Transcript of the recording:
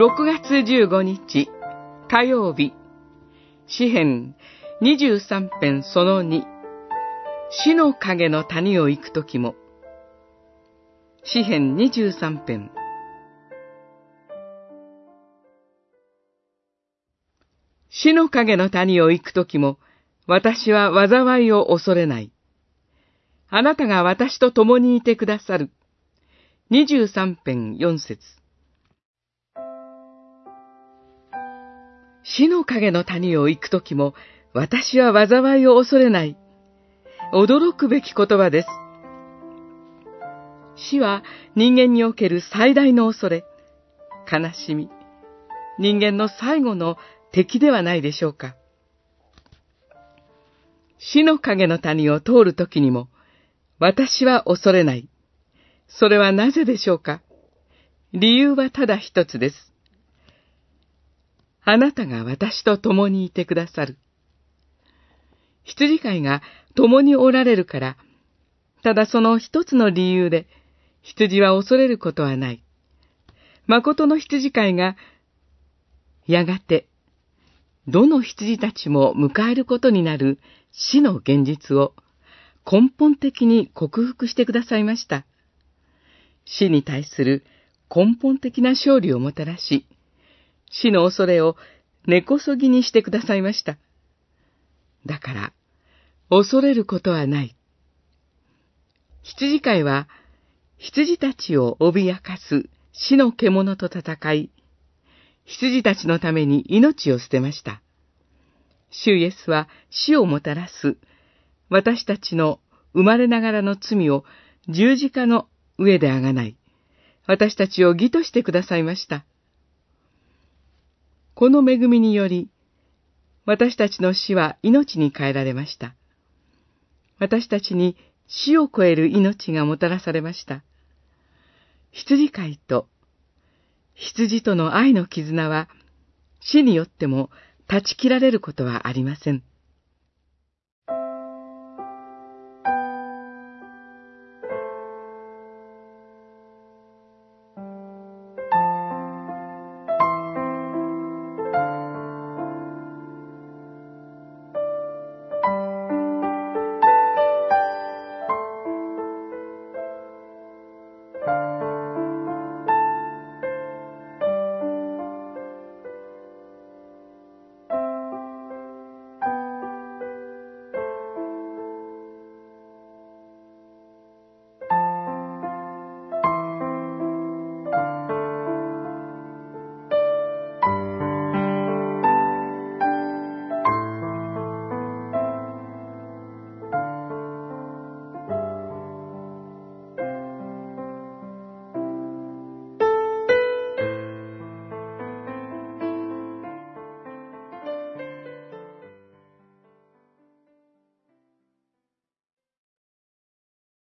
6月15日火曜日。詩編23編その2死の影の谷を行くときも。詩編23編。死の影の谷を行くときも私は災いを恐れない。あなたが私と共にいてくださる。23編4節。死の影の谷を行くときも、私は災いを恐れない。驚くべき言葉です。死は人間における最大の恐れ、悲しみ、人間の最後の敵ではないでしょうか。死の影の谷を通るときにも、私は恐れない。それはなぜでしょうか理由はただ一つです。あなたが私と共にいてくださる。羊飼いが共におられるから、ただその一つの理由で、羊は恐れることはない。誠の羊飼いが、やがて、どの羊たちも迎えることになる死の現実を根本的に克服してくださいました。死に対する根本的な勝利をもたらし、死の恐れを根こそぎにしてくださいました。だから、恐れることはない。羊飼いは、羊たちを脅かす死の獣と戦い、羊たちのために命を捨てました。主イエスは死をもたらす、私たちの生まれながらの罪を十字架の上であがない、私たちを義としてくださいました。この恵みにより、私たちの死は命に変えられました。私たちに死を超える命がもたらされました。羊飼いと羊との愛の絆は死によっても断ち切られることはありません。